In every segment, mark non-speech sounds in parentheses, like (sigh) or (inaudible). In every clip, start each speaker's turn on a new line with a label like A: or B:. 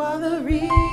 A: while the reason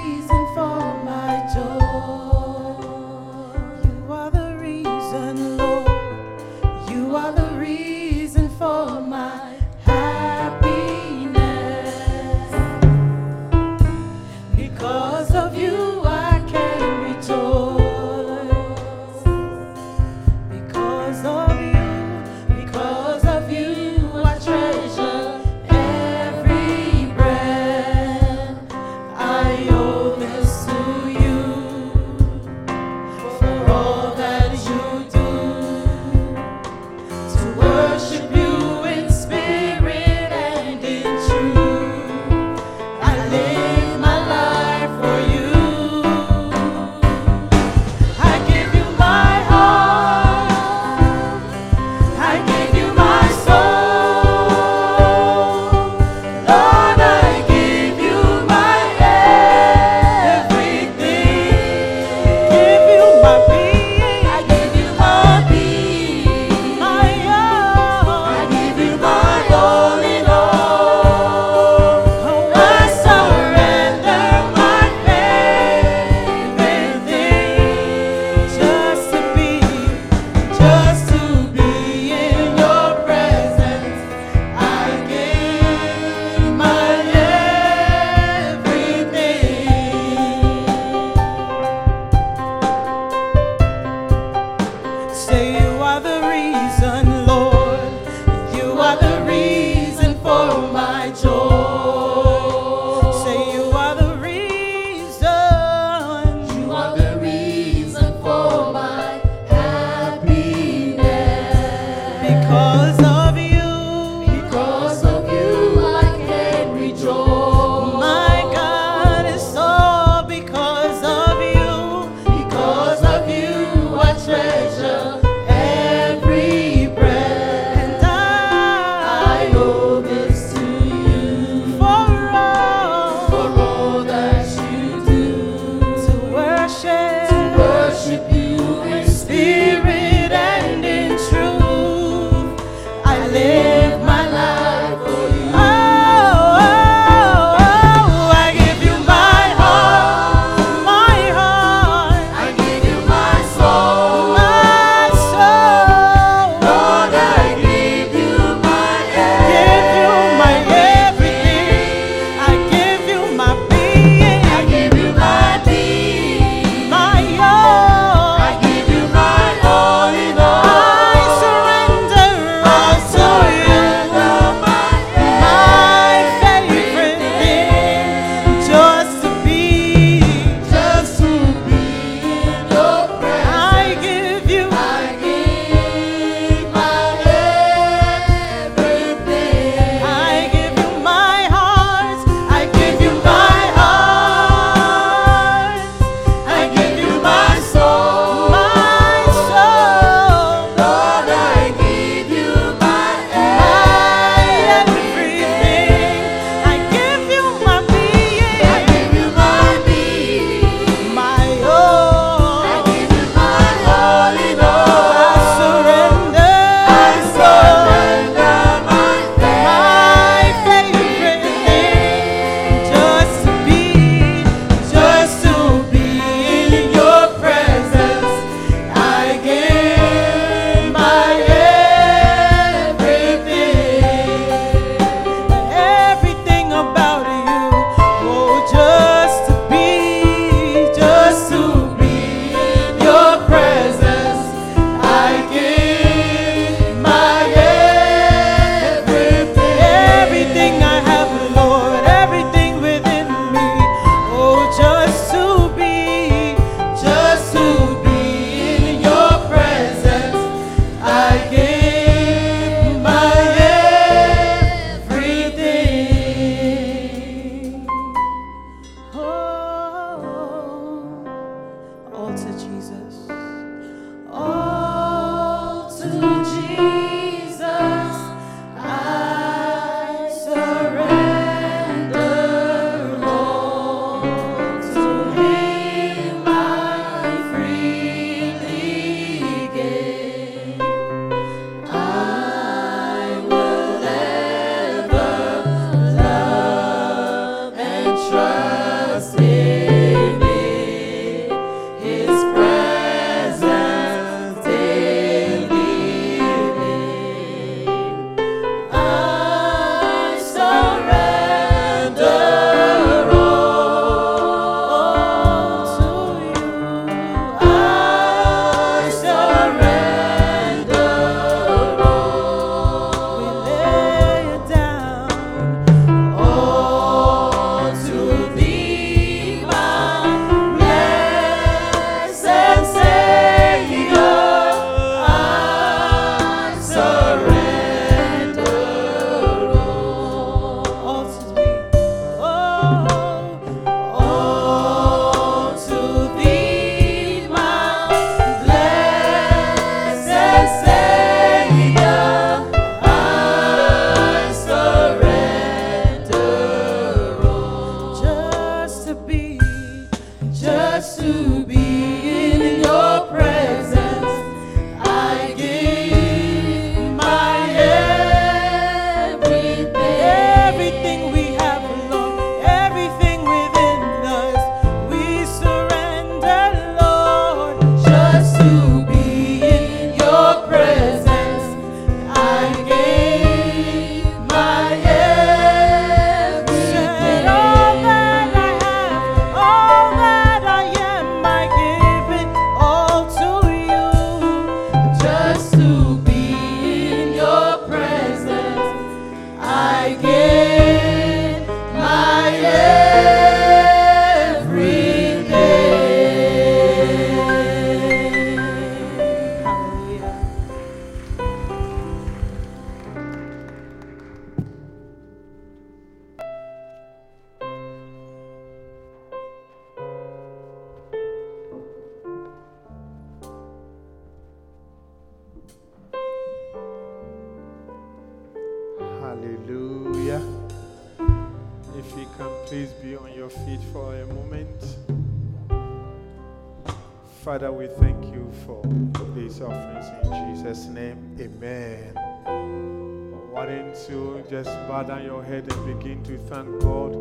B: thank God?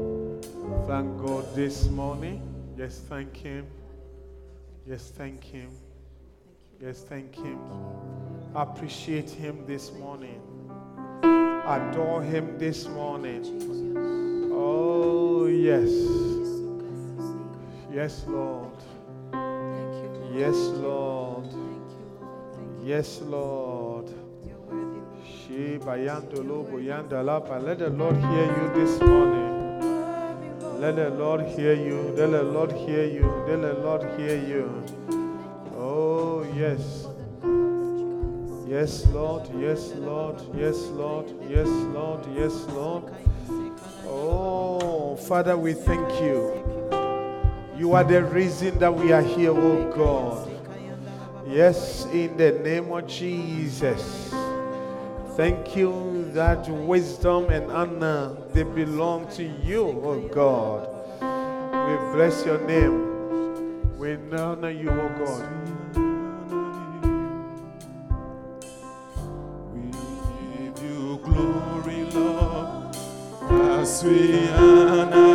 B: Thank God this morning. Yes, thank Him. Yes, thank Him. Yes, thank Him. Appreciate Him this morning. Adore Him this morning. Oh, yes. Yes, Lord. Yes, Lord. Yes, Lord. Boyandalapa. Let the Lord hear you this morning. Let the Lord hear you. Let the Lord hear you. Let the Lord hear you. Oh, yes. Yes, Lord. Yes, Lord. Yes, Lord. Yes, Lord. Yes, Lord. Oh, Father, we thank you. You are the reason that we are here, oh God. Yes, in the name of Jesus. Thank you that wisdom and honor they belong to you, oh God. We bless your name. We honor you, oh God.
C: We give you glory, Lord, as we honor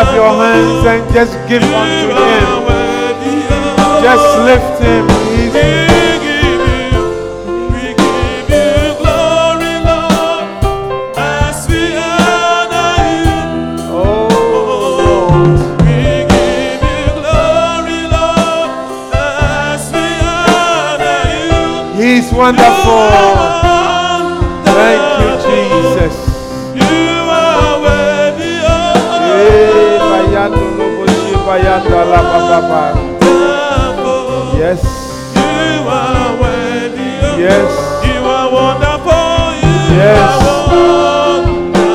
B: up your hands and just give unto
C: You
B: Him?
C: oh
B: Just lift Him.
C: Glory love
B: oh.
C: as we honor him
B: He's
C: We
B: Yes.
C: You are worthy,
B: Yes.
C: You are wonderful. You
B: Yes.
C: are wonderful.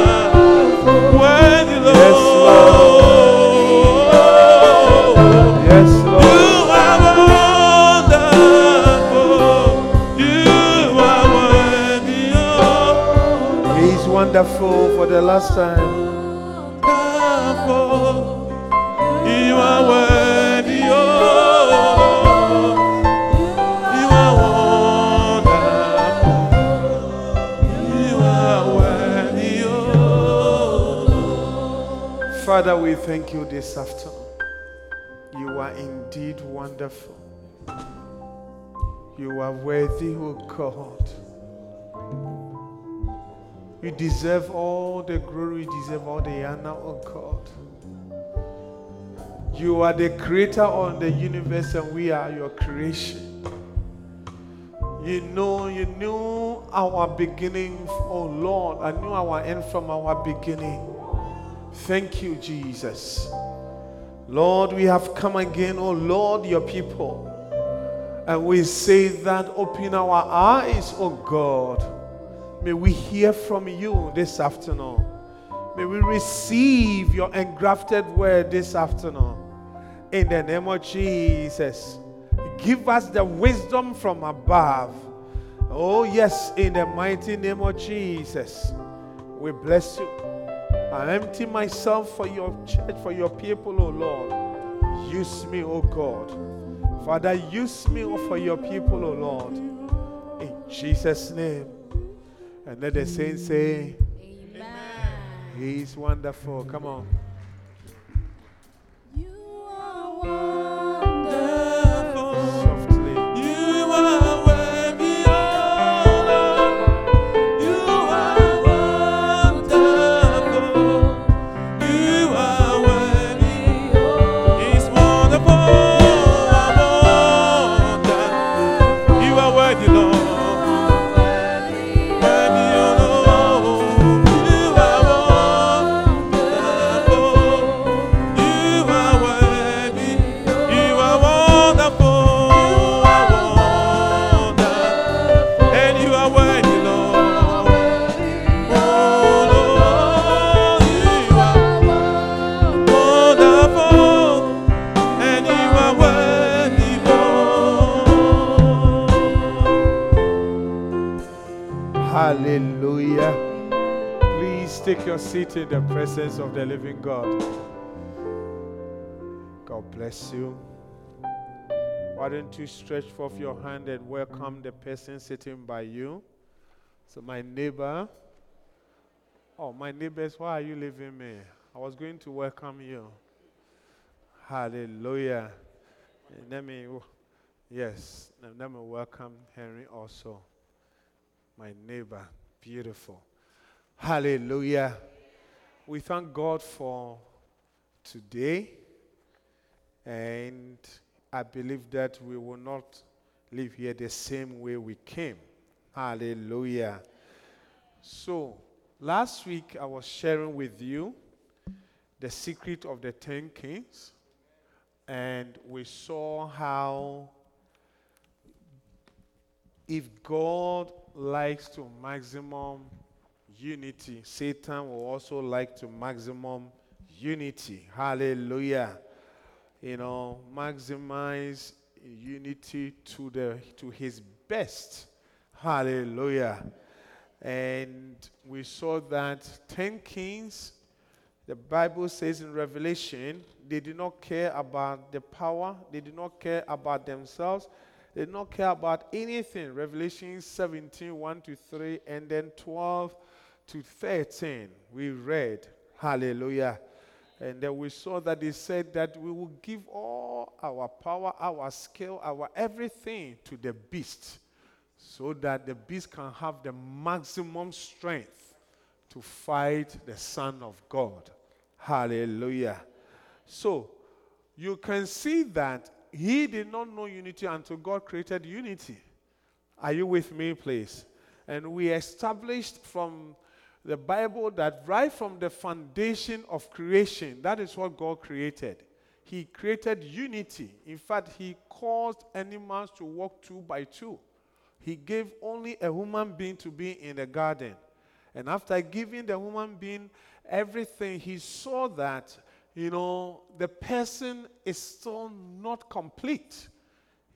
B: Yes, Yes,
C: You wonderful
B: for the last time. Father, we thank you this afternoon. You are indeed wonderful. You are worthy, O God. You deserve all the glory, you deserve all the honor, O God. You are the creator of the universe, and we are your creation. You know, you knew our beginning, oh Lord. I knew our end from our beginning. Thank you, Jesus. Lord, we have come again, oh Lord, your people. And we say that open our eyes, oh God. May we hear from you this afternoon. May we receive your engrafted word this afternoon. In the name of Jesus. Give us the wisdom from above. Oh, yes, in the mighty name of Jesus. We bless you. I empty myself for your church, for your people, oh Lord. Use me, oh God. Father, use me for your people, oh Lord. In Jesus' name. And let the saints say,
D: Amen.
B: He's wonderful. Come on. Seat in the presence of the living God. God bless you. Why don't you stretch forth your hand and welcome the person sitting by you? So, my neighbor. Oh, my neighbors, why are you leaving me? I was going to welcome you. Hallelujah. And let me, yes, let me welcome Henry also my neighbor. Beautiful. Hallelujah. We thank God for today. And I believe that we will not live here the same way we came. Hallelujah. So, last week I was sharing with you the secret of the 10 kings. And we saw how if God likes to maximum unity, Satan will also like to maximum unity. Hallelujah. You know, maximize unity to the to his best. Hallelujah. And we saw that 10 kings the Bible says in Revelation, they did not care about the power, they did not care about themselves, they did not care about anything. Revelation 17, 1 to 3, and then 12 to 13, we read. Hallelujah. And then we saw that he said that we will give all our power, our skill, our everything to the beast so that the beast can have the maximum strength to fight the Son of God. Hallelujah. So, you can see that he did not know unity until God created unity. Are you with me, please? And we established from the Bible that right from the foundation of creation, that is what God created. He created unity. In fact, He caused animals to walk two by two. He gave only a human being to be in the garden. And after giving the human being everything, he saw that, you know, the person is still not complete.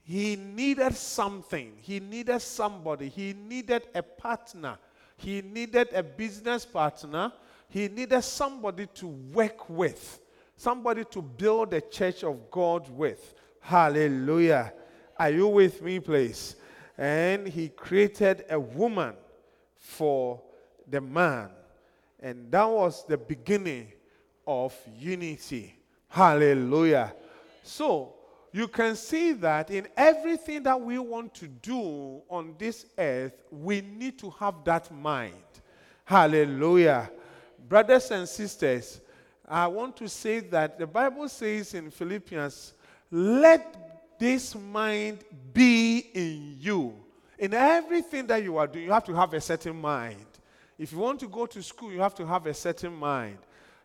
B: He needed something. He needed somebody. He needed a partner. He needed a business partner. He needed somebody to work with, somebody to build the church of God with. Hallelujah. Are you with me, please? And he created a woman for the man. And that was the beginning of unity. Hallelujah. So, you can see that in everything that we want to do on this earth, we need to have that mind. Hallelujah. Brothers and sisters, I want to say that the Bible says in Philippians, let this mind be in you. In everything that you are doing, you have to have a certain mind. If you want to go to school, you have to have a certain mind.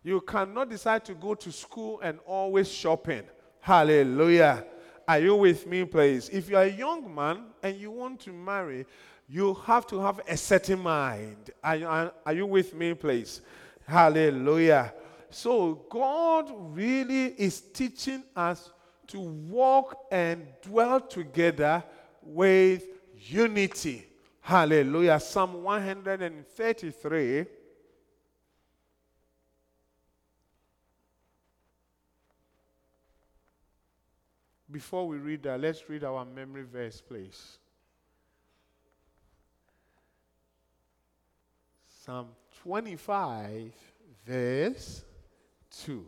B: You cannot decide to go to school and always shopping. Hallelujah. Are you with me, please? If you are a young man and you want to marry, you have to have a certain mind. Are, you- are, are you with me, please? Hallelujah. So, God really is teaching us to walk and dwell together with unity. Hallelujah. Psalm 133. Before we read that, let's read our memory verse, please. Psalm 25, verse 2.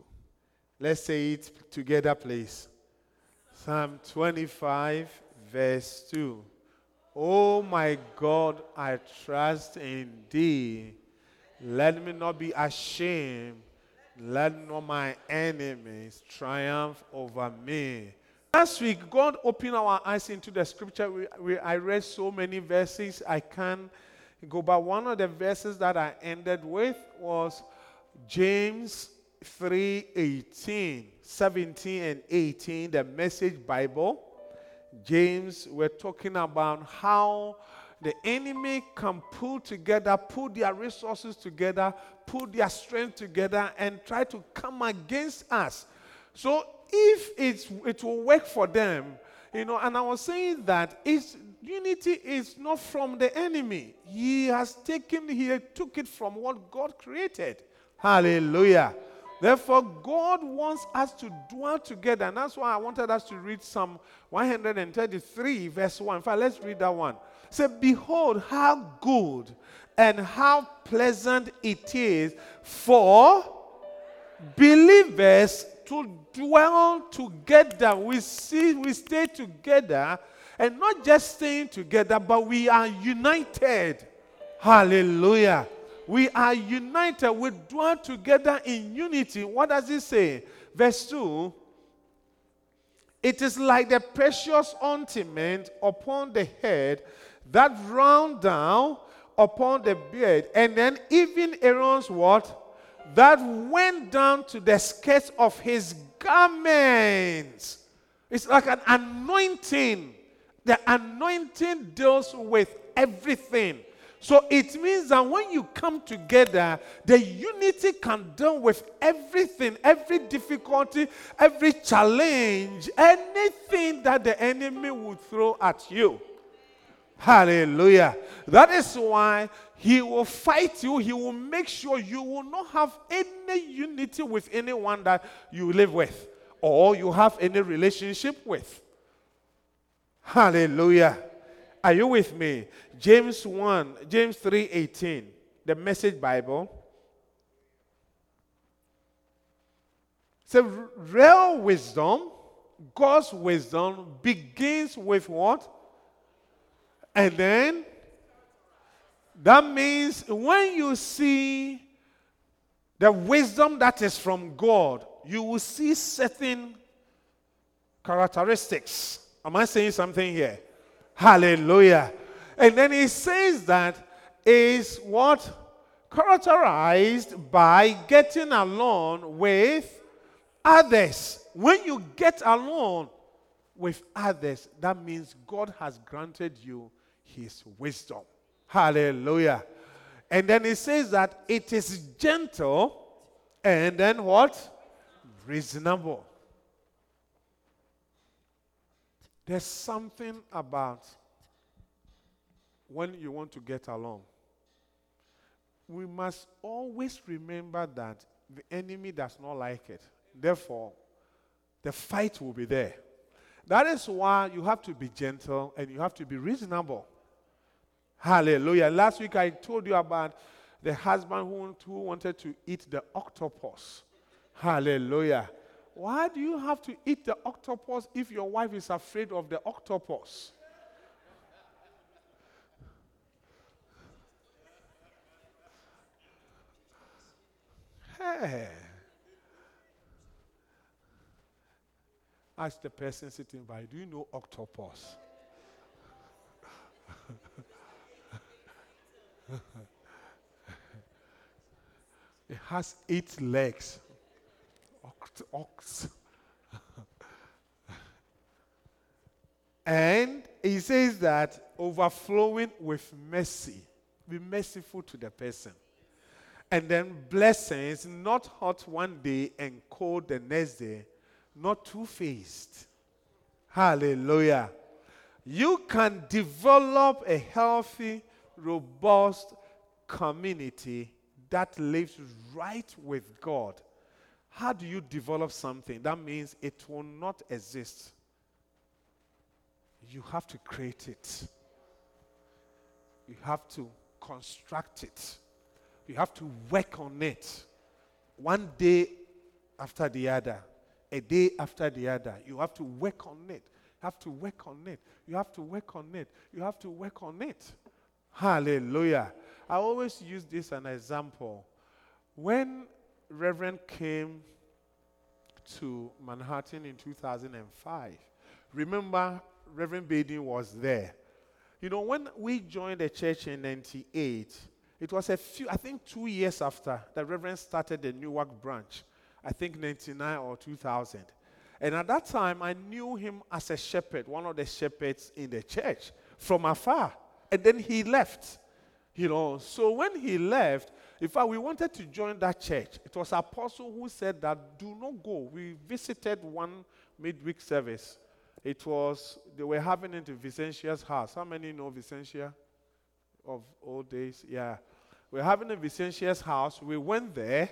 B: Let's say it together, please. Psalm 25, verse 2. Oh my God, I trust in thee. Let me not be ashamed. Let not my enemies triumph over me. Last week, God opened our eyes into the scripture. We, we, I read so many verses, I can't go. But one of the verses that I ended with was James 3 18, 17, and 18, the Message Bible. James, we're talking about how the enemy can pull together, pull their resources together, pull their strength together, and try to come against us. So if it's, it will work for them, you know, and I was saying that it's, unity is not from the enemy. He has taken, he took it from what God created. Hallelujah. Therefore, God wants us to dwell together. And that's why I wanted us to read Psalm 133, verse 1. In fact, let's read that one. Say, Behold, how good and how pleasant it is for believers to dwell together. We see, we stay together, and not just staying together, but we are united. Hallelujah. We are united. We dwell together in unity. What does it say? Verse 2 It is like the precious ointment upon the head that round down upon the beard, and then even Aaron's what? That went down to the skirts of his garments. It's like an anointing. The anointing deals with everything. So it means that when you come together, the unity can deal with everything, every difficulty, every challenge, anything that the enemy would throw at you. Hallelujah. That is why he will fight you. He will make sure you will not have any unity with anyone that you live with or you have any relationship with. Hallelujah. Are you with me? James 1, James 3:18, the message Bible. So real wisdom, God's wisdom begins with what? And then that means when you see the wisdom that is from God, you will see certain characteristics. Am I saying something here? Hallelujah. And then he says that is what characterized by getting along with others. When you get along with others, that means God has granted you his wisdom. Hallelujah. And then he says that it is gentle and then what? Reasonable. There's something about when you want to get along. We must always remember that the enemy does not like it. Therefore, the fight will be there. That is why you have to be gentle and you have to be reasonable. Hallelujah. Last week I told you about the husband who, who wanted to eat the octopus. Hallelujah. Why do you have to eat the octopus if your wife is afraid of the octopus? Hey. Ask the person sitting by, do you know octopus? (laughs) it has eight legs. Ox. ox. and he says that overflowing with mercy. Be merciful to the person. And then blessings, not hot one day and cold the next day, not two faced. Hallelujah. You can develop a healthy, robust community that lives right with God. How do you develop something? That means it will not exist. You have to create it, you have to construct it, you have to work on it. one day after the other, a day after the other. You have to work on it. You have to work on it. You have to work on it. You have to work on it. Hallelujah. I always use this as an example. When Reverend came to Manhattan in 2005, remember Reverend Baden was there. You know, when we joined the church in 98, it was a few, I think two years after the Reverend started the Newark branch. I think 99 or 2000. And at that time, I knew him as a shepherd, one of the shepherds in the church from afar. And then he left. You know, so when he left, in fact, we wanted to join that church. It was Apostle who said that do not go. We visited one midweek service. It was, they were having it in Vicentia's house. How many know Vicentia of old days? Yeah. We we're having in Vicentia's house. We went there.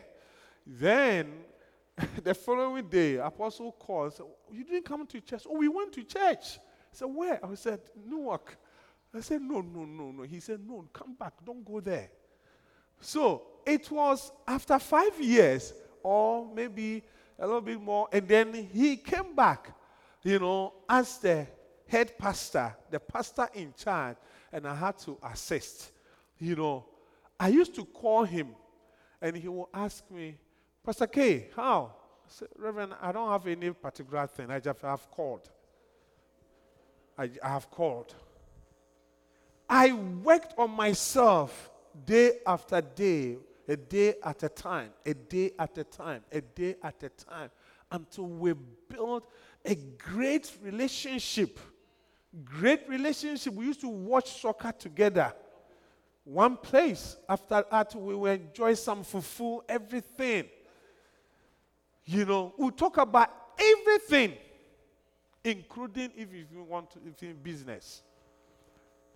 B: Then (laughs) the following day, Apostle called. Said, you didn't come to church. Oh, we went to church. I said, where? I said, Newark. I said, no, no, no, no. He said, no, come back. Don't go there. So it was after five years, or maybe a little bit more, and then he came back, you know, as the head pastor, the pastor in charge, and I had to assist. You know, I used to call him, and he will ask me, Pastor K, how? I said, Reverend, I don't have any particular thing. I just have called. I, I have called. I worked on myself day after day, a day at a time, a day at a time, a day at a time, until we built a great relationship. Great relationship. We used to watch soccer together. One place. After that, we will enjoy some fufu, everything. You know, we talk about everything, including if you want to, if in business.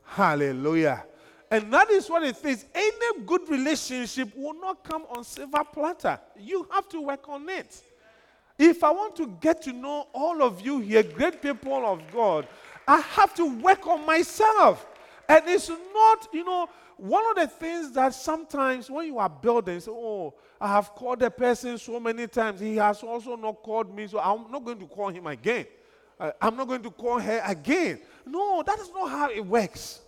B: Hallelujah. And that is what it is. Any good relationship will not come on silver platter. You have to work on it. If I want to get to know all of you here, great people of God, I have to work on myself. And it's not, you know, one of the things that sometimes when you are building, say, oh, I have called the person so many times. He has also not called me, so I'm not going to call him again. I'm not going to call her again. No, that is not how it works.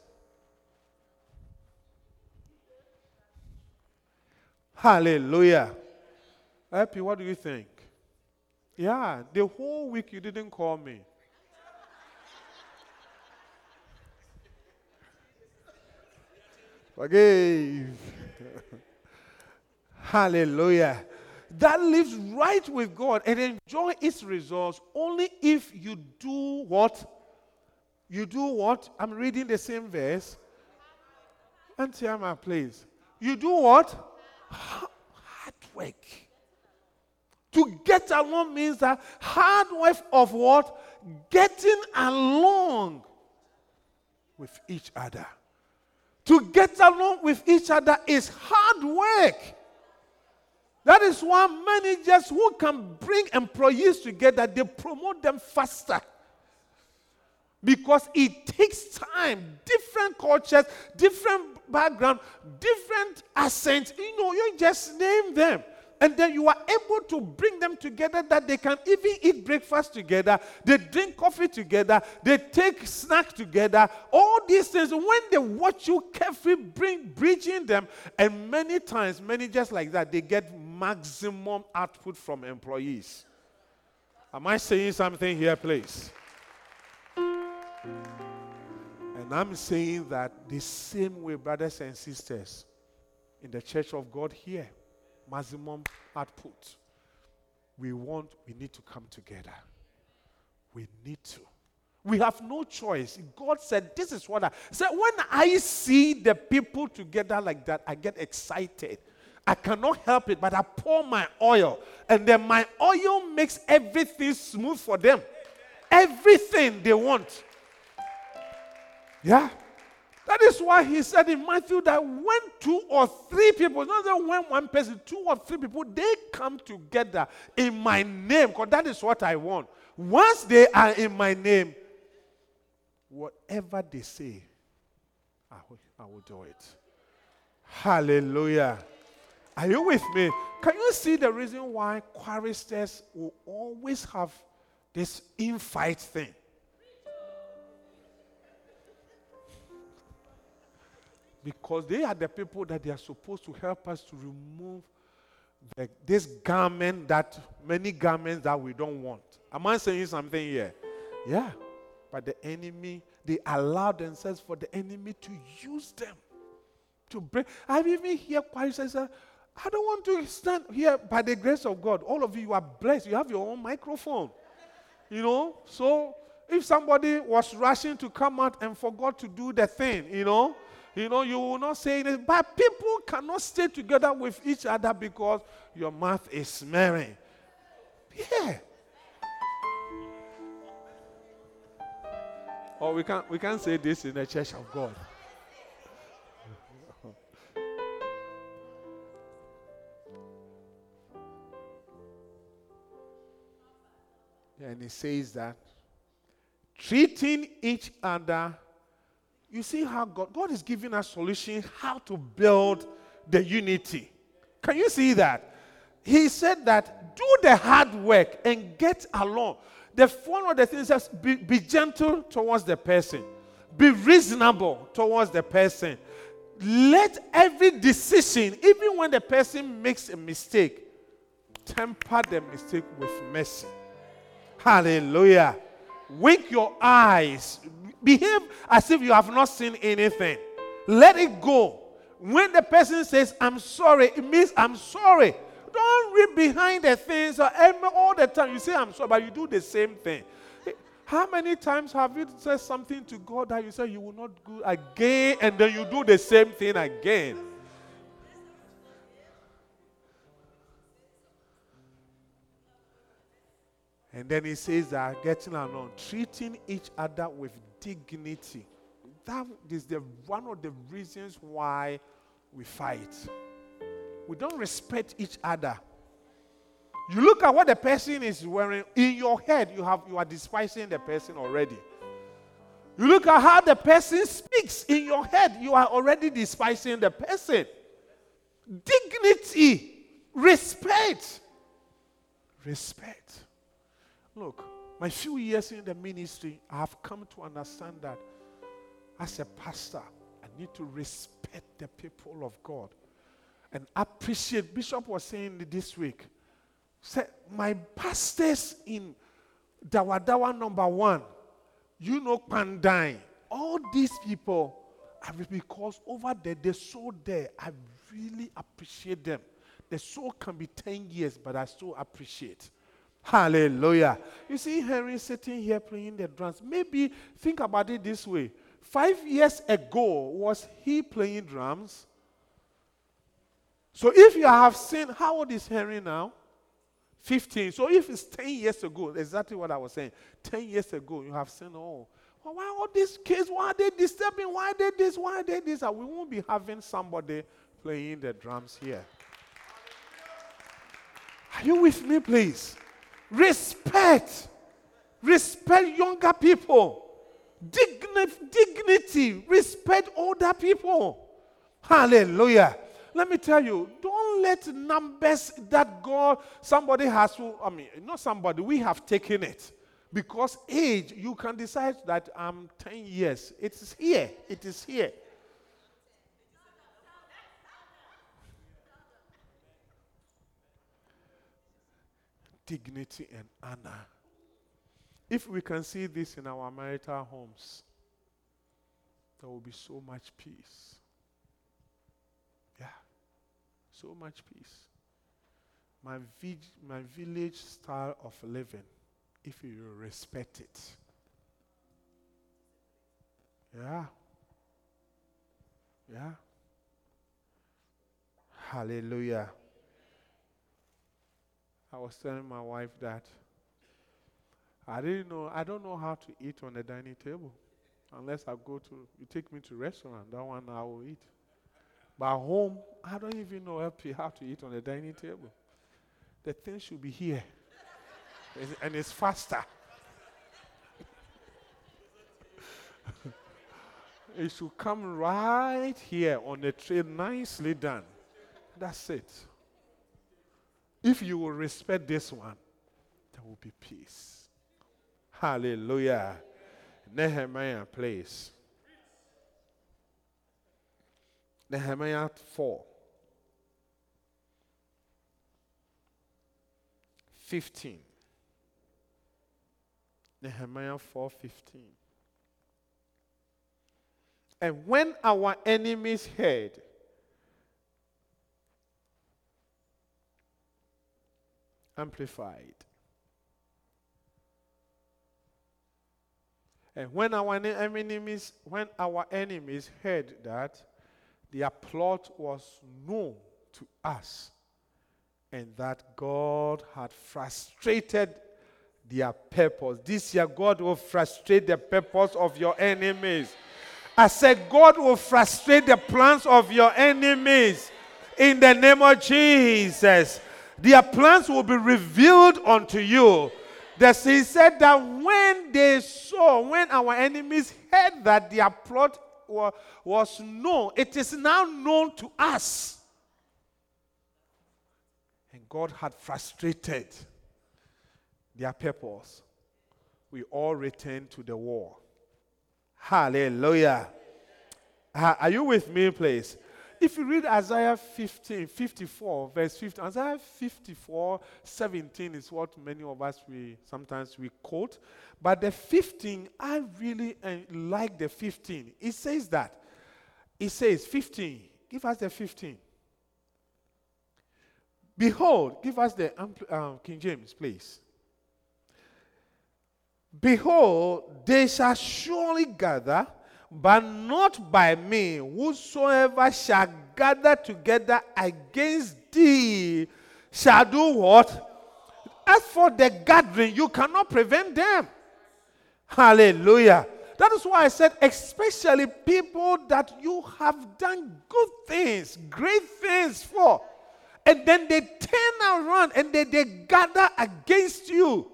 B: Hallelujah. Happy, what do you think? Yeah, the whole week you didn't call me. Forgive. (laughs) Hallelujah. That lives right with God and enjoy its results only if you do what? You do what? I'm reading the same verse. Auntie Amma, please. You do what? hard work. To get along means that hard work of what? Getting along with each other. To get along with each other is hard work. That is why managers who can bring employees together, they promote them faster. Because it takes time, different cultures, different background, different accents. You know, you just name them. And then you are able to bring them together that they can even eat breakfast together, they drink coffee together, they take snack together. All these things, when they watch you carefully bring bridging them, and many times, many just like that, they get maximum output from employees. Am I saying something here, please? And I'm saying that the same way, brothers and sisters, in the church of God here, maximum output. We want, we need to come together. We need to. We have no choice. God said, This is what I said. When I see the people together like that, I get excited. I cannot help it, but I pour my oil, and then my oil makes everything smooth for them. Everything they want. Yeah. That is why he said in Matthew that when two or three people, not that when one person, two or three people, they come together in my name, because that is what I want. Once they are in my name, whatever they say, I will, I will do it. Hallelujah. Are you with me? Can you see the reason why choristers will always have this infight thing? Because they are the people that they are supposed to help us to remove the, this garment that many garments that we don't want. Am I saying something here? Yeah. But the enemy, they allow themselves for the enemy to use them to break. I've even heard choristers say, I don't want to stand here by the grace of God. All of you are blessed. You have your own microphone. You know? So if somebody was rushing to come out and forgot to do the thing, you know, you know, you will not say it. But people cannot stay together with each other because your mouth is smearing. Yeah. Or we can't we can't say this in the church of God. (laughs) and he says that treating each other you see how God God is giving us solutions how to build the unity. Can you see that? He said that do the hard work and get along. The one of the things is be, be gentle towards the person, be reasonable towards the person. Let every decision, even when the person makes a mistake, temper the mistake with mercy. Hallelujah. Wink your eyes. Behave as if you have not seen anything. Let it go. When the person says, I'm sorry, it means I'm sorry. Don't read behind the things all the time. You say, I'm sorry, but you do the same thing. How many times have you said something to God that you say you will not do again, and then you do the same thing again? And then he says that getting along, treating each other with dignity. That is the one of the reasons why we fight. We don't respect each other. You look at what the person is wearing in your head, you have you are despising the person already. You look at how the person speaks in your head, you are already despising the person. Dignity, respect. Respect. Look, my few years in the ministry, I have come to understand that as a pastor, I need to respect the people of God and appreciate. Bishop was saying this week, said, My pastors in Dawadawa number one, you know, Pandai, all these people, because over there, they're so there, I really appreciate them. The soul can be 10 years, but I still appreciate. Hallelujah. You see Henry sitting here playing the drums. Maybe think about it this way. Five years ago, was he playing drums? So if you have seen, how old is Henry now? 15. So if it's 10 years ago, exactly what I was saying. 10 years ago, you have seen, oh, well, why all these kids? Why are they disturbing? Why are they this? Why they this? And we won't be having somebody playing the drums here. Are you with me, please? Respect. Respect younger people. Digni- dignity. Respect older people. Hallelujah. Let me tell you, don't let numbers that God, somebody has to, I mean, not somebody, we have taken it. Because age, you can decide that I'm 10 years. It is here. It is here. Dignity and honor. If we can see this in our marital homes, there will be so much peace. Yeah, so much peace. My, vi- my village style of living, if you respect it. Yeah. Yeah. Hallelujah. I was telling my wife that I didn't know, I don't know how to eat on the dining table unless I go to, you take me to restaurant, that one I will eat. But at home, I don't even know how to eat on the dining table. The thing should be here, and it's faster. (laughs) it should come right here on the tray, nicely done. That's it. If you will respect this one, there will be peace. Hallelujah. Nehemiah, please. Nehemiah 4. 15. Nehemiah 4:15. And when our enemies heard amplified and when our enemies when our enemies heard that their plot was known to us and that God had frustrated their purpose. This year, God will frustrate the purpose of your enemies. I said, God will frustrate the plans of your enemies in the name of Jesus. Their plans will be revealed unto you. That he said that when they saw, when our enemies heard that their plot wa- was known, it is now known to us. And God had frustrated their purpose. We all return to the war. Hallelujah. Are you with me, please? If you read Isaiah 15, 54, verse 15, Isaiah 54, 17 is what many of us we sometimes we quote. But the 15, I really uh, like the 15. It says that. It says 15. Give us the 15. Behold, give us the um, King James, please. Behold, they shall surely gather, but not by me. Whosoever shall gather together against thee shall do what? As for the gathering, you cannot prevent them. Hallelujah. That is why I said, especially people that you have done good things, great things for, and then they turn around and they, they gather against you.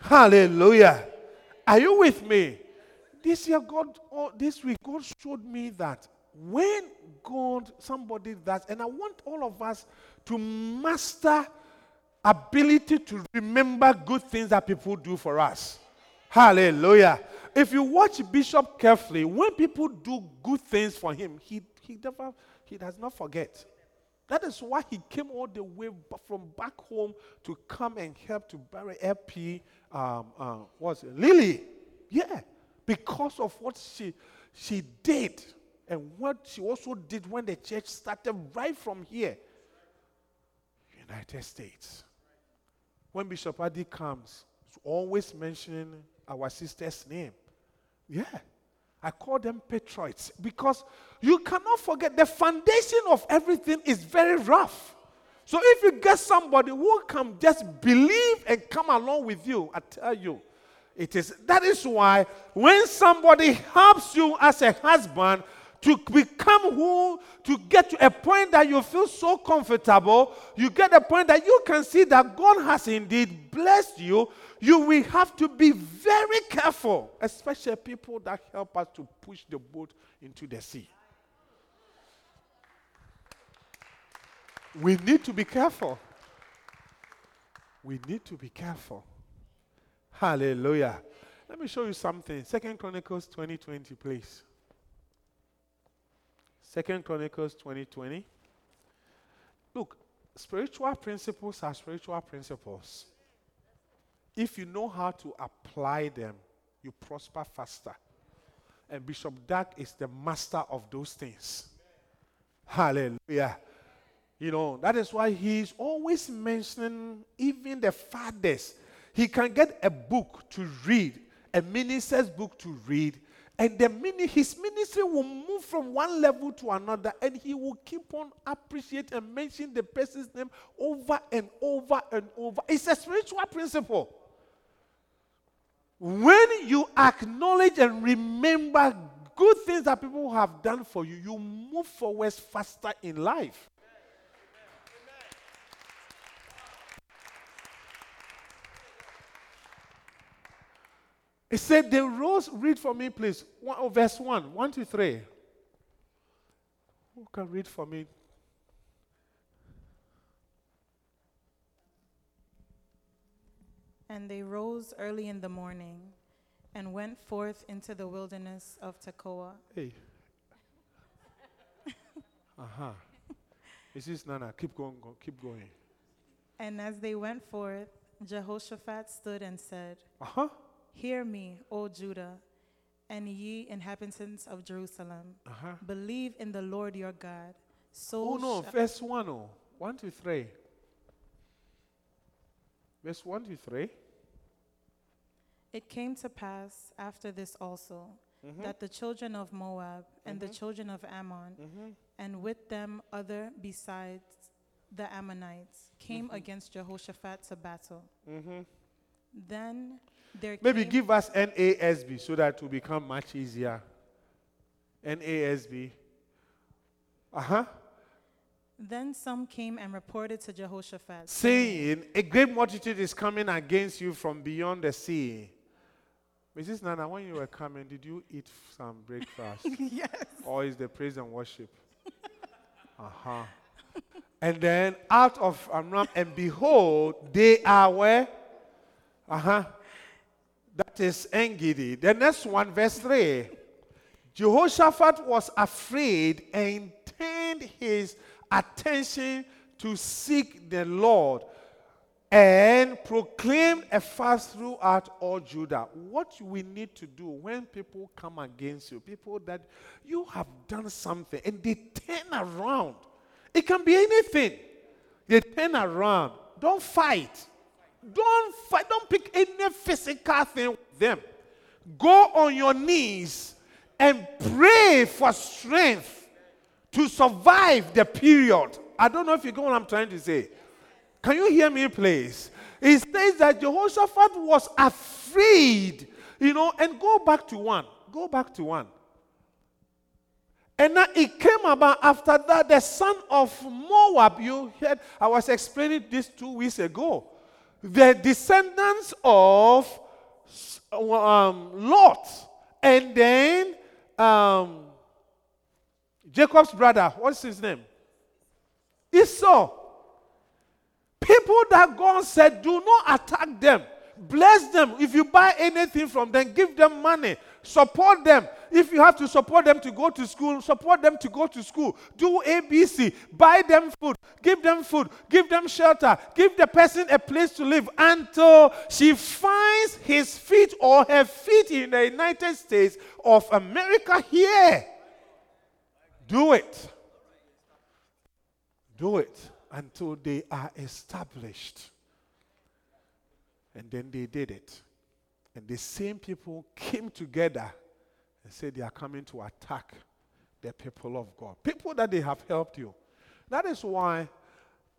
B: Hallelujah. Are you with me? This year, God, oh, this week, God showed me that when God, somebody does, and I want all of us to master ability to remember good things that people do for us. Hallelujah. If you watch Bishop carefully, when people do good things for him, he, he never, he does not forget. That is why he came all the way from back home to come and help to bury LP, um, uh, what's it, Lily. Yeah, because of what she, she did and what she also did when the church started right from here, United States. When Bishop Adi comes, he's always mentioning our sister's name. Yeah. I call them patriots because you cannot forget the foundation of everything is very rough. So if you get somebody who can just believe and come along with you, I tell you, it is that is why when somebody helps you as a husband to become who to get to a point that you feel so comfortable, you get a point that you can see that God has indeed blessed you. You will have to be very careful, especially people that help us to push the boat into the sea. We need to be careful. We need to be careful. Hallelujah. Let me show you something. Second Chronicles 2020, please. Second Chronicles 2020. Look, spiritual principles are spiritual principles. If you know how to apply them, you prosper faster. And Bishop Dag is the master of those things. Hallelujah. You know, that is why he's always mentioning even the fathers. He can get a book to read, a minister's book to read, and the mini, his ministry will move from one level to another, and he will keep on appreciate and mention the person's name over and over and over. It's a spiritual principle. When you acknowledge and remember good things that people have done for you, you move forward faster in life. He said, They rose, read for me, please. One, oh, verse 1, 1 to 3. Who can read for me?
A: And they rose early in the morning and went forth into the wilderness of Tekoa.
B: Hey. (laughs) uh-huh. This is Nana. Keep going, go, keep going.
A: And as they went forth, Jehoshaphat stood and said,
B: Uh-huh.
A: Hear me, O Judah, and ye inhabitants of Jerusalem.
B: Uh huh.
A: Believe in the Lord your God. So
B: Oh no, verse 1. Oh. 1 to 3. Verse 1 to 3.
A: It came to pass after this also
B: Mm-hmm.
A: that the children of Moab and the children of Ammon,
B: Mm-hmm.
A: and with them other besides the Ammonites, came against Jehoshaphat to battle. Then there.
B: Maybe give us NASB so that it will become much easier. NASB. Uh huh.
A: then some came and reported to Jehoshaphat,
B: Saying, A great multitude is coming against you from beyond the sea. Mrs. Nana, when you were coming, did you eat some breakfast? (laughs)
A: yes.
B: or is the praise and worship? Uh huh. And then out of Aram, and behold, they are where? Uh huh. That is Engedi. The next one, verse 3. Jehoshaphat was afraid and turned his attention to seek the Lord and proclaimed a fast throughout all Judah. What we need to do when people come against you, people that you have done something and they turn around, it can be anything. They turn around. Don't fight. Don't fight. Don't pick any physical thing with them. Go on your knees and pray for strength to survive the period. I don't know if you get what I'm trying to say. Can you hear me, please? It says that Jehoshaphat was afraid, you know, and go back to one. Go back to one. And now it came about after that, the son of Moab. You heard, I was explaining this two weeks ago. The descendants of um, Lot, and then um, Jacob's brother, what's his name? Esau. People that God said, do not attack them. Bless them. If you buy anything from them, give them money. Support them. If you have to support them to go to school, support them to go to school. Do ABC. Buy them food. Give them food. Give them shelter. Give the person a place to live until she finds his feet or her feet in the United States of America here. Do it. Do it until they are established. And then they did it. And the same people came together and said they are coming to attack the people of God. People that they have helped you. That is why,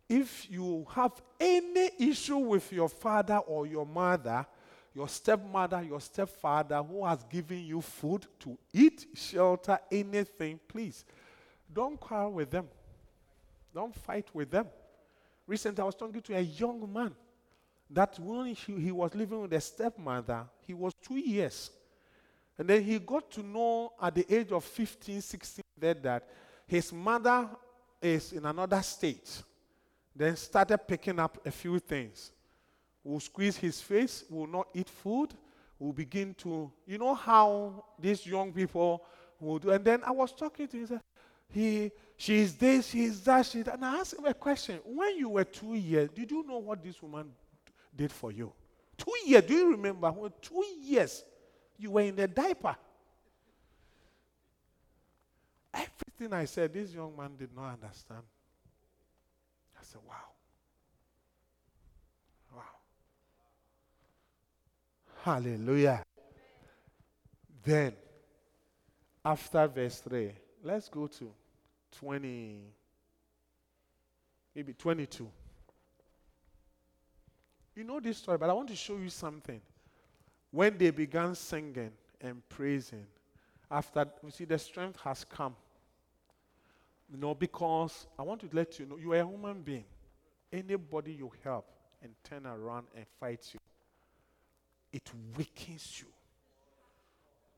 B: if you have any issue with your father or your mother, your stepmother, your stepfather who has given you food to eat, shelter, anything, please don't quarrel with them. Don't fight with them. Recently, I was talking to a young man that when he, he was living with a stepmother, he was two years. And then he got to know at the age of 15, 16 that, that his mother is in another state. Then started picking up a few things. Will squeeze his face, will not eat food, will begin to, you know how these young people will do. And then I was talking to him, he said, he, she is this, she is that, she is that. And I asked him a question. When you were two years, did you know what this woman did for you? Two years, do you remember? When two years, you were in the diaper. Everything I said, this young man did not understand. I said, wow. Wow. Hallelujah. Then, after verse 3, let's go to 20, maybe 22. You know this story, but I want to show you something. When they began singing and praising, after, you see, the strength has come. You know, because I want to let you know you are a human being. Anybody you help and turn around and fight you, it weakens you.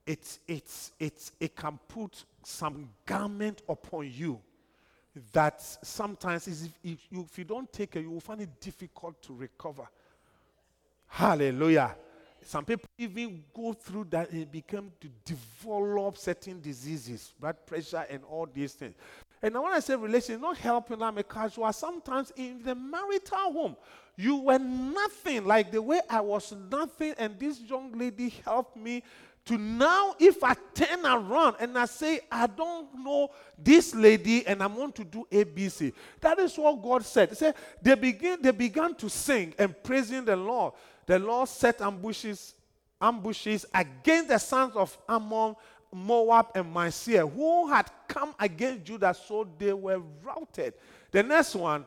B: It's, it's, it's, it can put some garment upon you that sometimes is if, if you don't take it, you will find it difficult to recover. Hallelujah. Some people even go through that and become to develop certain diseases, blood pressure, and all these things. And when I say relation, not helping, I'm a casual. Sometimes in the marital home, you were nothing like the way I was nothing, and this young lady helped me to now, if I turn around and I say, I don't know this lady and I want to do ABC. That is what God said. He said they begin, they began to sing and praising the Lord. The Lord set ambushes, ambushes against the sons of Ammon, Moab, and Mount Seir, who had come against Judah, so they were routed. The next one,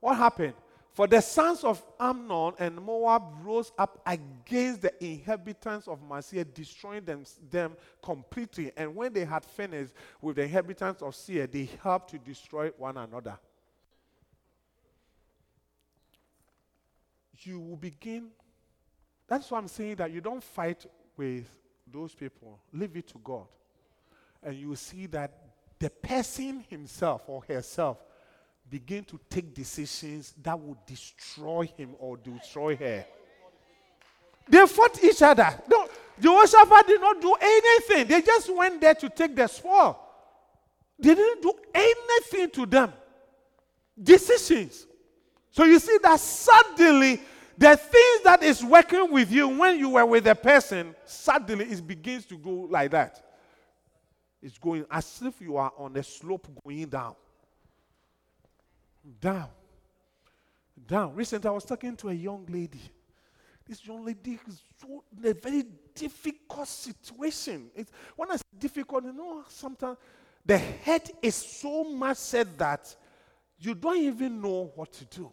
B: what happened? For the sons of Ammon and Moab rose up against the inhabitants of Mount Seir, destroying them, them completely. And when they had finished with the inhabitants of Seir, they helped to destroy one another. You will begin. That's why I'm saying that you don't fight with those people. Leave it to God. And you see that the person himself or herself begin to take decisions that would destroy him or destroy her. They fought each other. No, Jehoshaphat did not do anything. They just went there to take the spoil. They didn't do anything to them. Decisions. So you see that suddenly the things that is working with you when you were with a person, suddenly it begins to go like that. It's going as if you are on a slope going down down. Down. Recently, I was talking to a young lady. This young lady is so, in a very difficult situation. It's, when I say difficult, you know, sometimes the head is so much said that you don't even know what to do.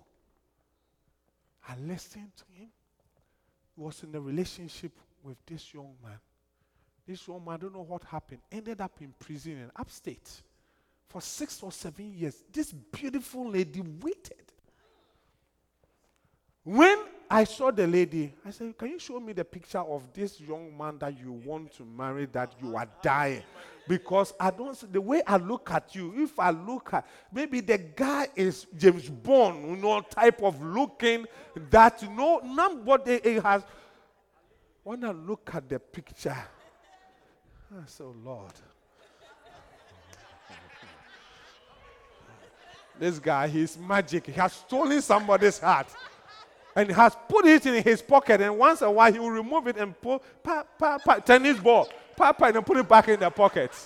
B: I listened to him. Was in a relationship with this young man. This young man, I don't know what happened, ended up in prison in upstate for six or seven years. This beautiful lady waited. When I saw the lady, I said, Can you show me the picture of this young man that you want to marry that you are dying? Because I don't see the way I look at you, if I look at maybe the guy is James Bond, you know, type of looking that you know nobody has. When I look at the picture, I said, oh Lord. (laughs) This guy, he's magic. He has stolen somebody's heart and has put it in his pocket. And once in a while, he will remove it and pull, pa, pa, pa, tennis ball, pa, pa, and put it back in the pocket. (laughs)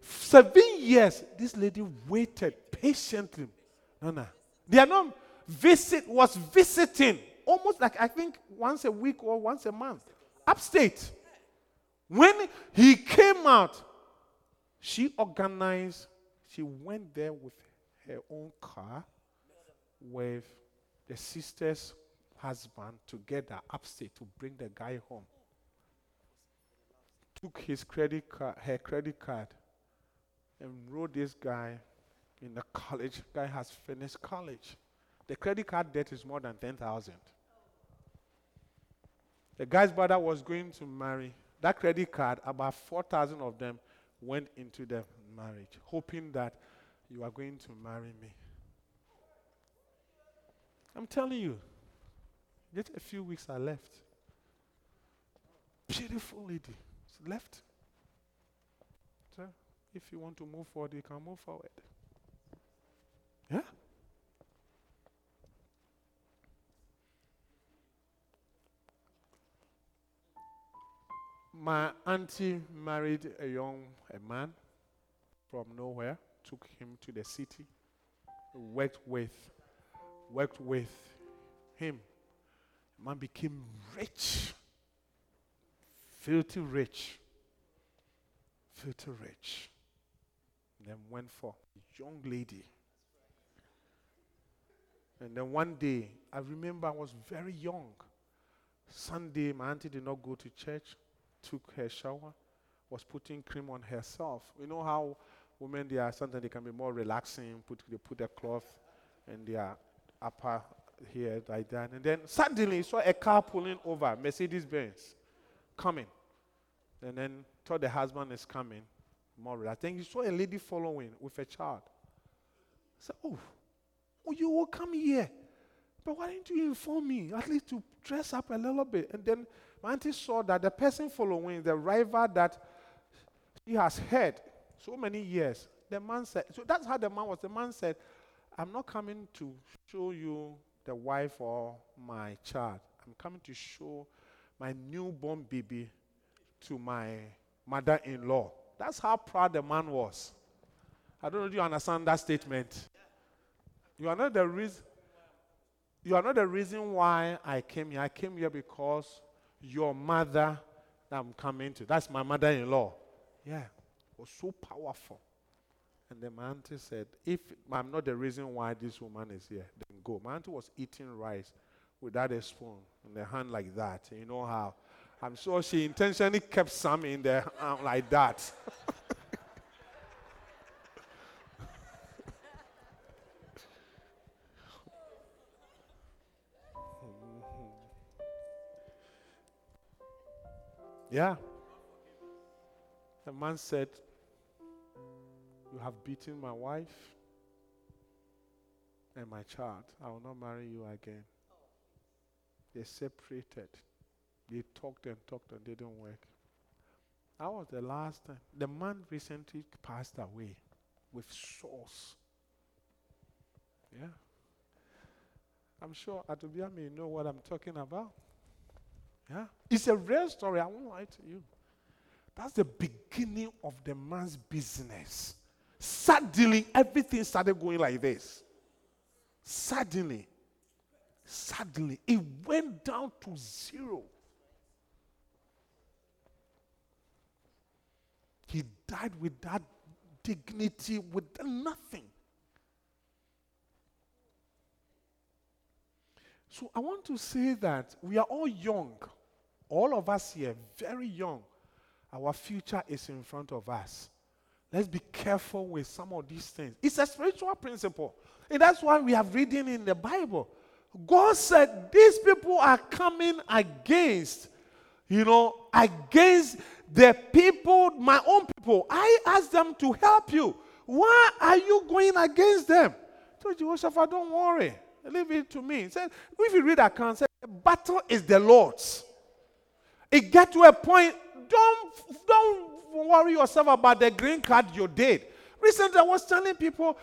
B: Seven years, this lady waited patiently. No. They are visit was visiting almost like I think once a week or once a month, upstate. When he came out, she organized, she went there with her own car with the sister's husband together upstate to bring the guy home. Took his credit card, her credit card, enrolled this guy in the college. Guy has finished college. The credit card debt is more than ten thousand. The guy's brother was going to marry that credit card, about 4,000 of them went into the marriage, hoping that you are going to marry me. I'm telling you, just a few weeks I left. Beautiful lady. Left. So if you want to move forward, you can move forward. Yeah? my auntie married a young a man from nowhere, took him to the city, worked with, worked with him. Man became rich, filthy rich, filthy rich. then went for a young lady. And then one day, I remember I was very young. Sunday, my auntie did not go to church took her shower, was putting cream on herself. You know how women they are sometimes they can be more relaxing, put they put a cloth in their upper here like that. And then suddenly saw a car pulling over, Mercedes Benz, coming. And then thought the husband is coming. More relaxed. Then you saw a lady following with a child. So, oh, Oh, you will come here. But why didn't you inform me? At least to dress up a little bit. And then my auntie saw that the person following, the rival that she has had so many years, the man said, so that's how the man was. The man said, I'm not coming to show you the wife or my child. I'm coming to show my newborn baby to my mother in law. That's how proud the man was. I don't know if you understand that statement. You are not the reason. You are not the reason why I came here. I came here because your mother I'm coming to. That's my mother-in-law. Yeah, was so powerful. And then my auntie said, "If I'm not the reason why this woman is here, then go." My auntie was eating rice without a spoon in the hand like that. You know how? I'm sure she intentionally kept some in there uh, like that. (laughs) Yeah. The man said, You have beaten my wife and my child. I will not marry you again. They separated. They talked and talked and didn't work. That was the last time. The man recently passed away with sores. Yeah. I'm sure Atubia may know what I'm talking about. Yeah. It's a real story. I won't lie to you. That's the beginning of the man's business. Suddenly, everything started going like this. Suddenly, suddenly, it went down to zero. He died with that dignity, with nothing. So I want to say that we are all young. All of us here, very young. Our future is in front of us. Let's be careful with some of these things. It's a spiritual principle. And that's why we have reading in the Bible. God said, These people are coming against, you know, against the people, my own people. I asked them to help you. Why are you going against them? So Jehoshaphat, don't worry. Leave it to me. He said, if you read account, said, the battle is the Lord's. It get to a point, don't, don't worry yourself about the green card you did. Recently, I was telling people,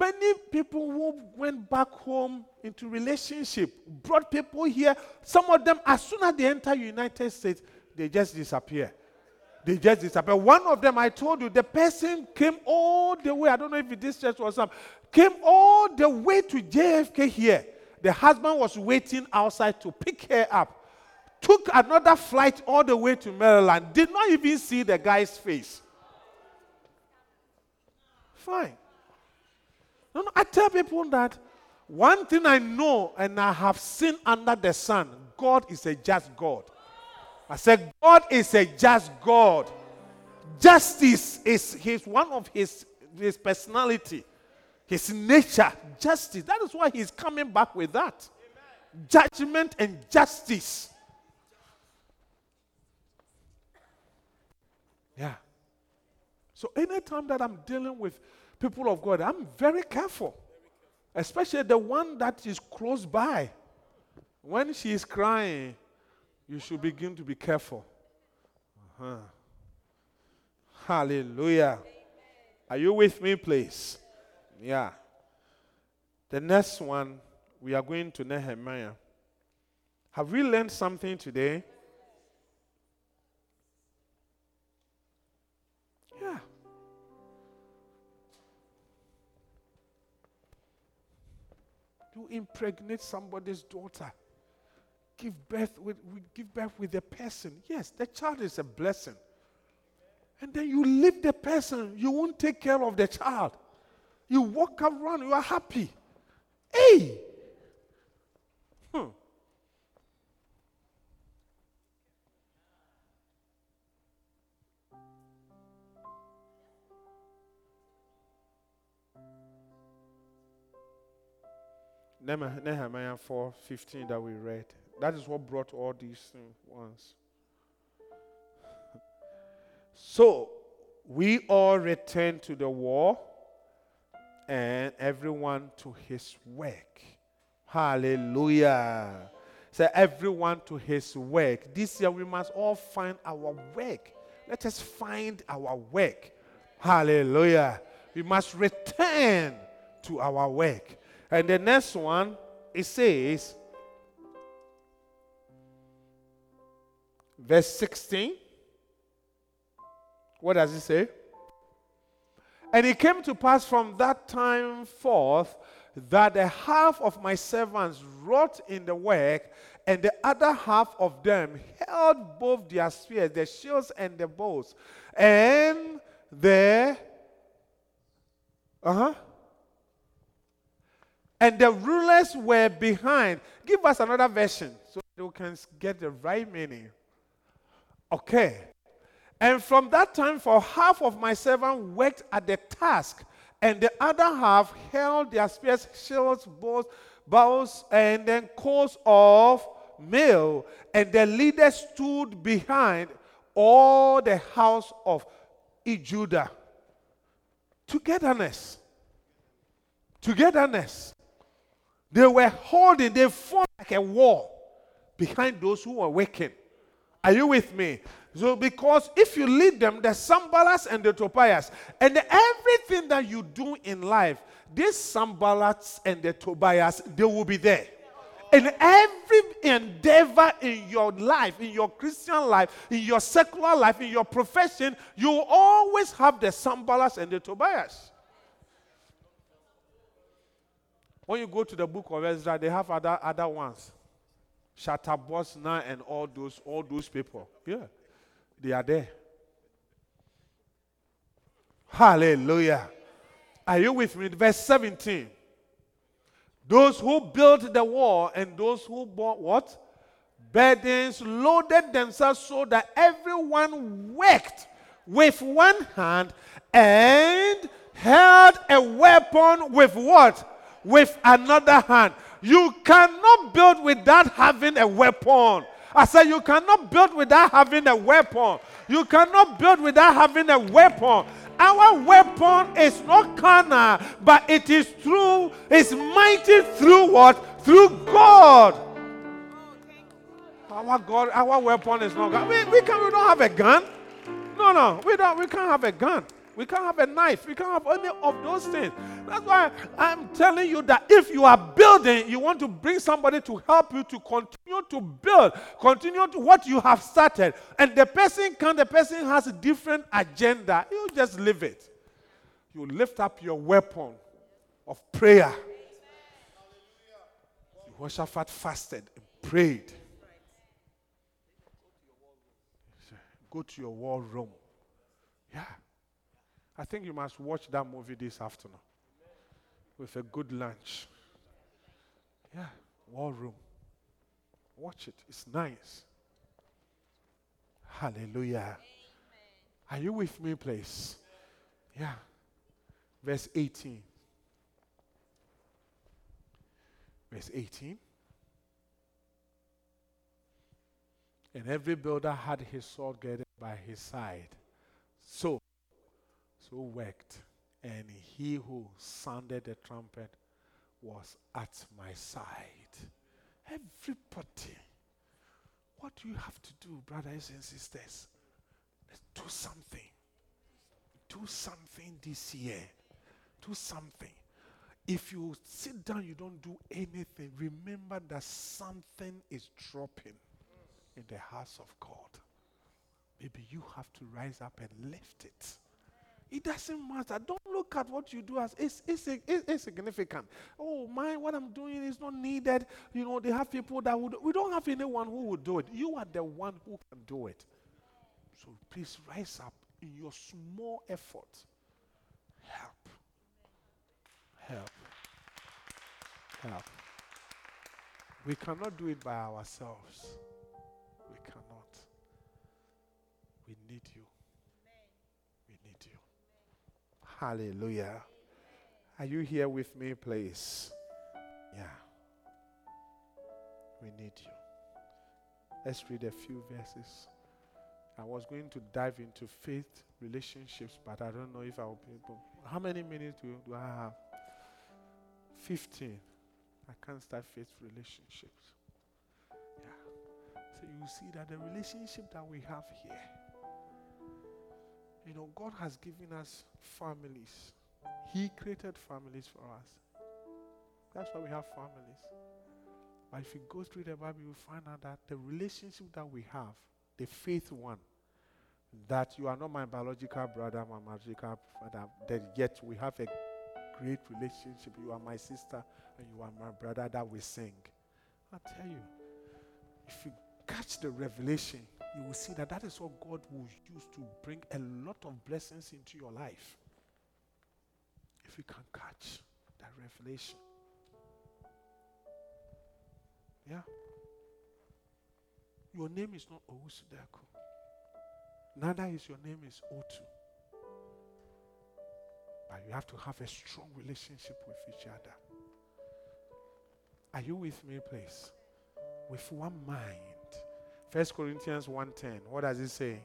B: many people who went back home into relationship, brought people here. Some of them, as soon as they enter United States, they just disappear. They just disappear. One of them, I told you, the person came all the way. I don't know if this church was some, came all the way to JFK here. The husband was waiting outside to pick her up took another flight all the way to Maryland, did not even see the guy's face. Fine. No, no, I tell people that one thing I know and I have seen under the sun God is a just God. I said, God is a just God. Justice is his, one of his, his personality, his nature. Justice. That is why he's coming back with that. Judgment and justice. Yeah. So anytime that I'm dealing with people of God, I'm very careful. Especially the one that is close by. When she is crying, you should begin to be careful. Uh-huh. Hallelujah. Are you with me, please? Yeah. The next one, we are going to Nehemiah. Have we learned something today? Impregnate somebody's daughter. Give birth with, give birth with a person. Yes, the child is a blessing. And then you leave the person, you won't take care of the child. You walk around, you are happy. Hey! Nehemiah 4 15 that we read. That is what brought all these ones. So we all returned to the war and everyone to his work. Hallelujah. Say, everyone to his work. This year we must all find our work. Let us find our work. Hallelujah. We must return to our work. And the next one, it says, verse 16. What does it say? And it came to pass from that time forth that the half of my servants wrought in the work, and the other half of them held both their spears, their shields, and the bows. And the uh huh. And the rulers were behind. Give us another version so we can get the right meaning. Okay. And from that time, for half of my servants worked at the task, and the other half held their spears, shields, bows, bows, and then coats of mail. And the leaders stood behind all the house of Judah. Togetherness. Togetherness. They were holding, they fought like a wall behind those who were working. Are you with me? So, because if you lead them, the Sanballats and the Tobias, and everything that you do in life, these Sanballats and the Tobias, they will be there. In every endeavor in your life, in your Christian life, in your secular life, in your profession, you always have the Sanballats and the Tobias. When you go to the book of Ezra, they have other, other ones. Shethar-boznai and all those, all those people. Yeah. They are there. Hallelujah. Are you with me? Verse 17. Those who built the wall and those who bought what? Burdens loaded themselves so that everyone worked with one hand and held a weapon with what? With another hand. You cannot build without having a weapon. I said, You cannot build without having a weapon. You cannot build without having a weapon. Our weapon is not carnal, but it is true, it's mighty through what? Through God. Our God, our weapon is not God. We, we, can, we don't have a gun. No, no, we don't. We can't have a gun. We can't have a knife. We can't have any of those things. That's why I'm telling you that if you are building, you want to bring somebody to help you to continue to build, continue to what you have started. And the person can, the person has a different agenda. You just leave it. You lift up your weapon of prayer. Jehoshaphat fasted and prayed. Go to your war room. Yeah. I think you must watch that movie this afternoon with a good lunch. Yeah, war room. Watch it. It's nice. Hallelujah. Amen. Are you with me, please? Yeah. Verse 18. Verse 18. And every builder had his sword girded by his side. So so worked, and he who sounded the trumpet was at my side. Everybody, what do you have to do, brothers and sisters? Do something. Do something this year. Do something. If you sit down, you don't do anything, remember that something is dropping in the house of God. Maybe you have to rise up and lift it. It doesn't matter. Don't look at what you do as it's, it's, it's insignificant. Oh, my, what I'm doing is not needed. You know, they have people that would. We don't have anyone who would do it. You are the one who can do it. So please rise up in your small effort. Help. Help. Help. We cannot do it by ourselves. We cannot. We need you. Hallelujah. Are you here with me, please? Yeah. We need you. Let's read a few verses. I was going to dive into faith relationships, but I don't know if I'll be able. How many minutes do, do I have? 15, I can't start faith relationships. Yeah. So you see that the relationship that we have here, you know, God has given us families. He created families for us. That's why we have families. But if you go through the Bible, you find out that the relationship that we have, the faith one, that you are not my biological brother, my biological father, that yet we have a great relationship. You are my sister and you are my brother that we sing. I tell you, if you catch the revelation, you will see that that is what God will use to bring a lot of blessings into your life. If you can catch that revelation. Yeah. Your name is not Owusudaku. Neither is your name is Otu. But you have to have a strong relationship with each other. Are you with me, please? With one mind. First Corinthians 1:10. What does it say?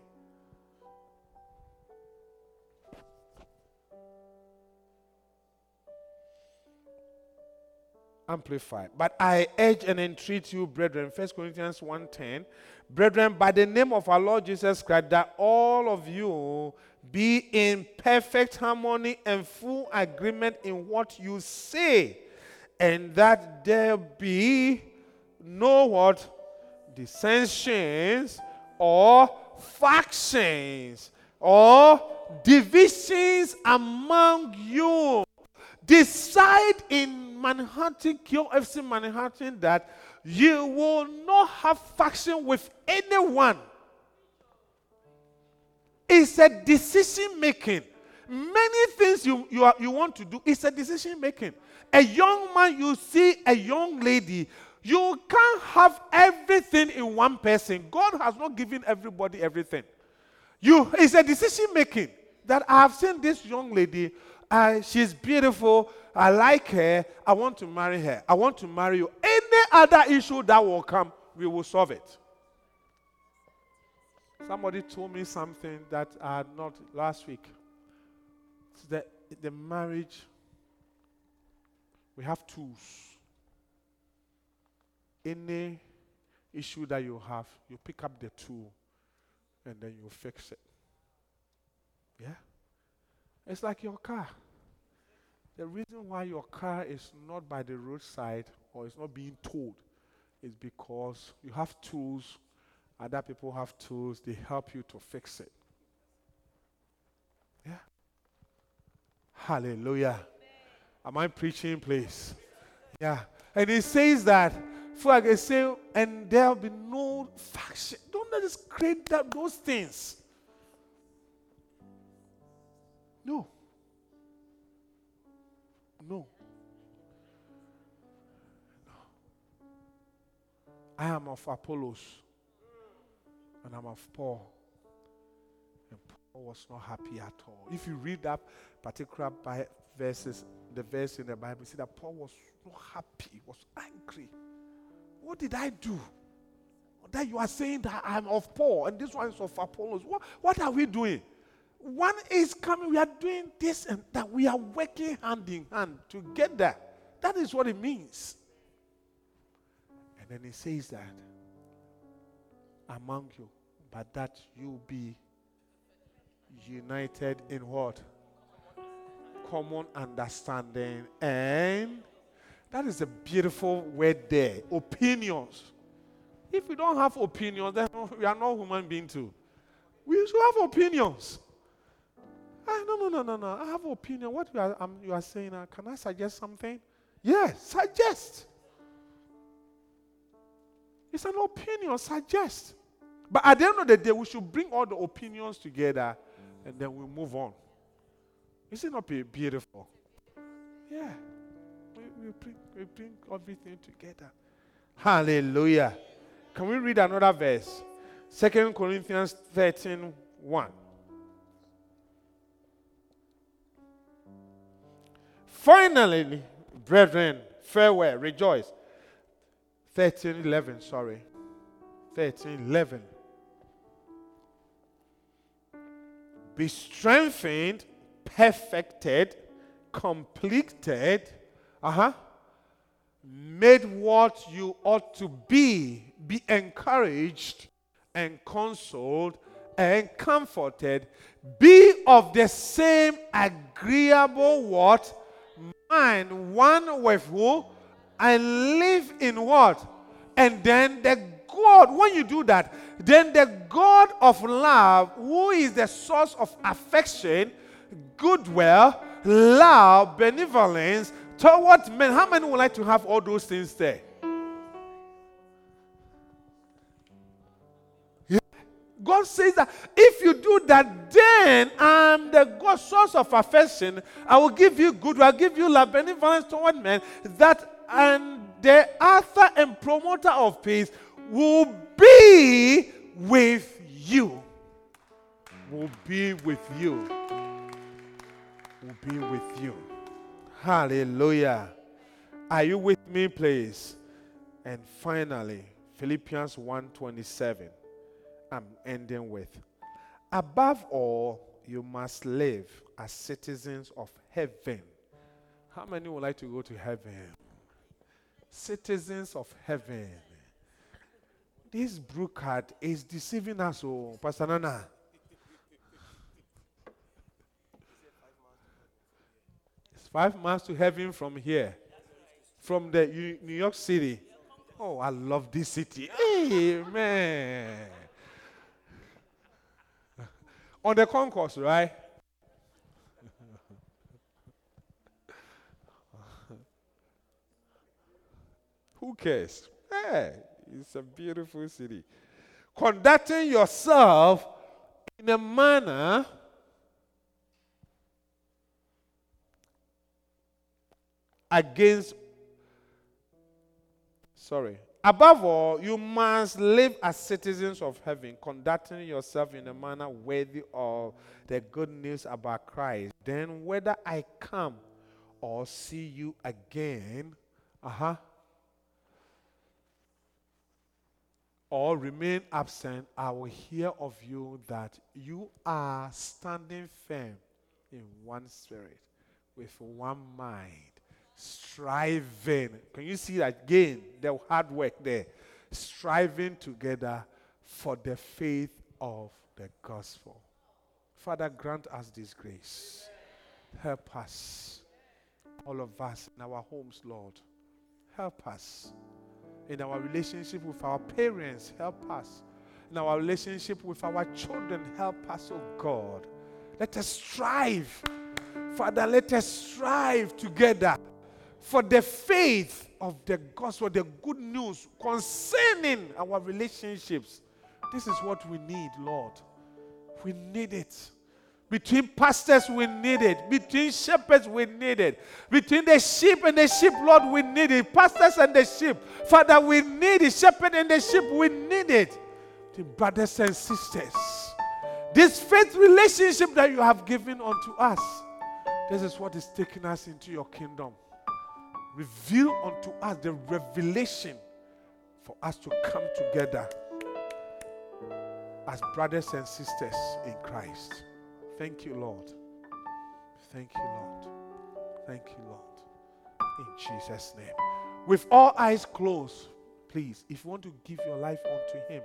B: Amplified. But I urge and entreat you, brethren, 1 Corinthians 1:10, brethren, by the name of our Lord Jesus Christ, that all of you be in perfect harmony and full agreement in what you say, and that there be no what dissensions or factions or divisions among you. Decide in Manhattan, QFC Manhattan, that you will not have faction with anyone. It's a decision making. Many things you, you, are, you want to do, it's a decision making. A young man, you see a young lady, you can't have everything in one person. God has not given everybody everything. You, it's a decision making that I have seen this young lady. Uh, she's beautiful. I like her. I want to marry her. I want to marry you. Any other issue that will come, we will solve it. Somebody told me something that I had not last week. The, the marriage, we have tools. Any issue that you have, you pick up the tool and then you fix it. Yeah? It's like your car. The reason why your car is not by the roadside or is not being towed is because you have tools, other people have tools, they help you to fix it. Yeah? Hallelujah. Am I preaching, please? Yeah. And it says that, for I say, and there'll be no faction. Don't let us create that, those things. No. No. No. I am of Apollos and I'm of Paul. And Paul was not happy at all. If you read that particular verses, the verse in the Bible, see that Paul was not happy, he was angry. What did I do? That you are saying that I'm of Paul and this one is of Apollos. What, what are we doing? One is coming, we are doing this and that. We are working hand in hand together. That is what it means. And then he says that among you, but that you be united in what? Common understanding. And that is a beautiful word there. Opinions. If we don't have opinions, then (laughs) we are not human beings too. We should have opinions. Ah, no, no, no, no, no. I have opinion. What you are, um, you are saying, uh, can I suggest something? Yes, suggest. It's an opinion, suggest. But at the end of the day, we should bring all the opinions together and then we move on. Isn't it not beautiful? Yeah. We, bring, we bring everything together. Hallelujah. Can we read another verse? Second Corinthians 13 1. Finally, brethren, farewell, rejoice. 13 11, sorry. 13 11. Be strengthened, perfected, completed. Uh huh. made what you ought to be, be encouraged and consoled and comforted, be of the same agreeable what? Mind, one with who? And live in what? And then the God, when you do that, then the God of love, who is the source of affection, goodwill, love, benevolence towards men. How many would like to have all those things there? God says that if you do that, then I'm the God source of affection. I will give you good, I'll give you love, benevolence toward men. That and the author and promoter of peace will be with you. Will be with you. Will be with you. Hallelujah. Are you with me, please? And finally, Philippians 1:27. I'm ending with. Above all, you must live as citizens of heaven. How many would like to go to heaven? Citizens of heaven. This blue card is deceiving us, oh, Pastor Nana. Five miles to heaven from here, from the New York City. Oh, I love this city. Amen. (laughs) On the concourse, right? (laughs) Who cares? Hey, it's a beautiful city. Conducting yourself in a manner against sorry above all you must live as citizens of heaven conducting yourself in a manner worthy of the good news about christ. Then whether i come or see you again uh-huh or remain absent, I will hear of you that you are standing firm in one spirit, with one mind, striving. Can you see that again? The hard work there. Striving together for the faith of the gospel. Father, grant us this grace. Help us, all of us in our homes, Lord. Help us in our relationship with our parents, help us. In our relationship with our children, help us, oh God. Let us strive. Father, let us strive together for the faith of the gospel, the good news concerning our relationships. This is what we need, Lord. We need it. Between pastors, we need it. Between shepherds, we need it. Between the sheep and the sheep, Lord, we need it. Pastors and the sheep, Father, we need it. Shepherd and the sheep, we need it. The brothers and sisters, this faith relationship that you have given unto us, this is what is taking us into your kingdom. Reveal unto us the revelation for us to come together as brothers and sisters in Christ. Thank you, Lord. Thank you, Lord. Thank you, Lord. In Jesus' name. With all eyes closed, please, if you want to give your life unto Him,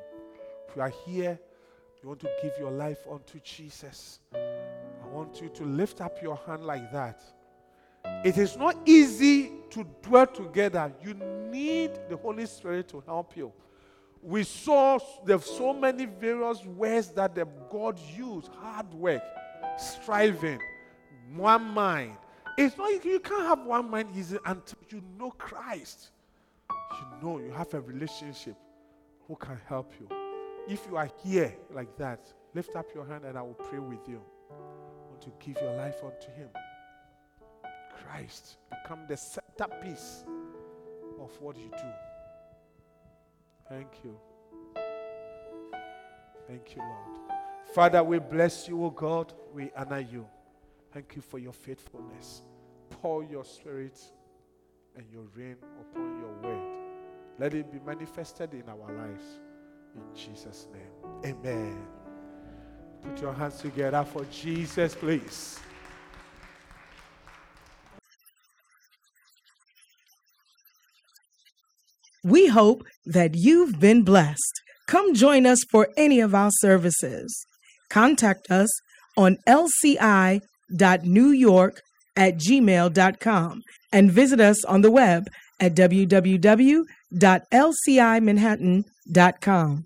B: if you are here, you want to give your life unto Jesus, I want you to lift up your hand like that. It is not easy to dwell together. You need the Holy Spirit to help you we saw there's so many various ways that the God used hard work, striving, one mind. It's not you can't have one mind easy until you know Christ. You know you have a relationship who can help you. If you are here like that, lift up your hand and I will pray with you. I want to give your life unto Him. Christ become the centerpiece of what you do. Thank you. Thank you, Lord. Father, we bless you, O God. We honor you. Thank you for your faithfulness. Pour your spirit and your rain upon your word. Let it be manifested in our lives. In Jesus' name. Amen. Put your hands together for Jesus, please.
E: We hope that you've been blessed. Come join us for any of our services. Contact us on lci.newyork at gmail.com and visit us on the web at www.lcimanhattan.com.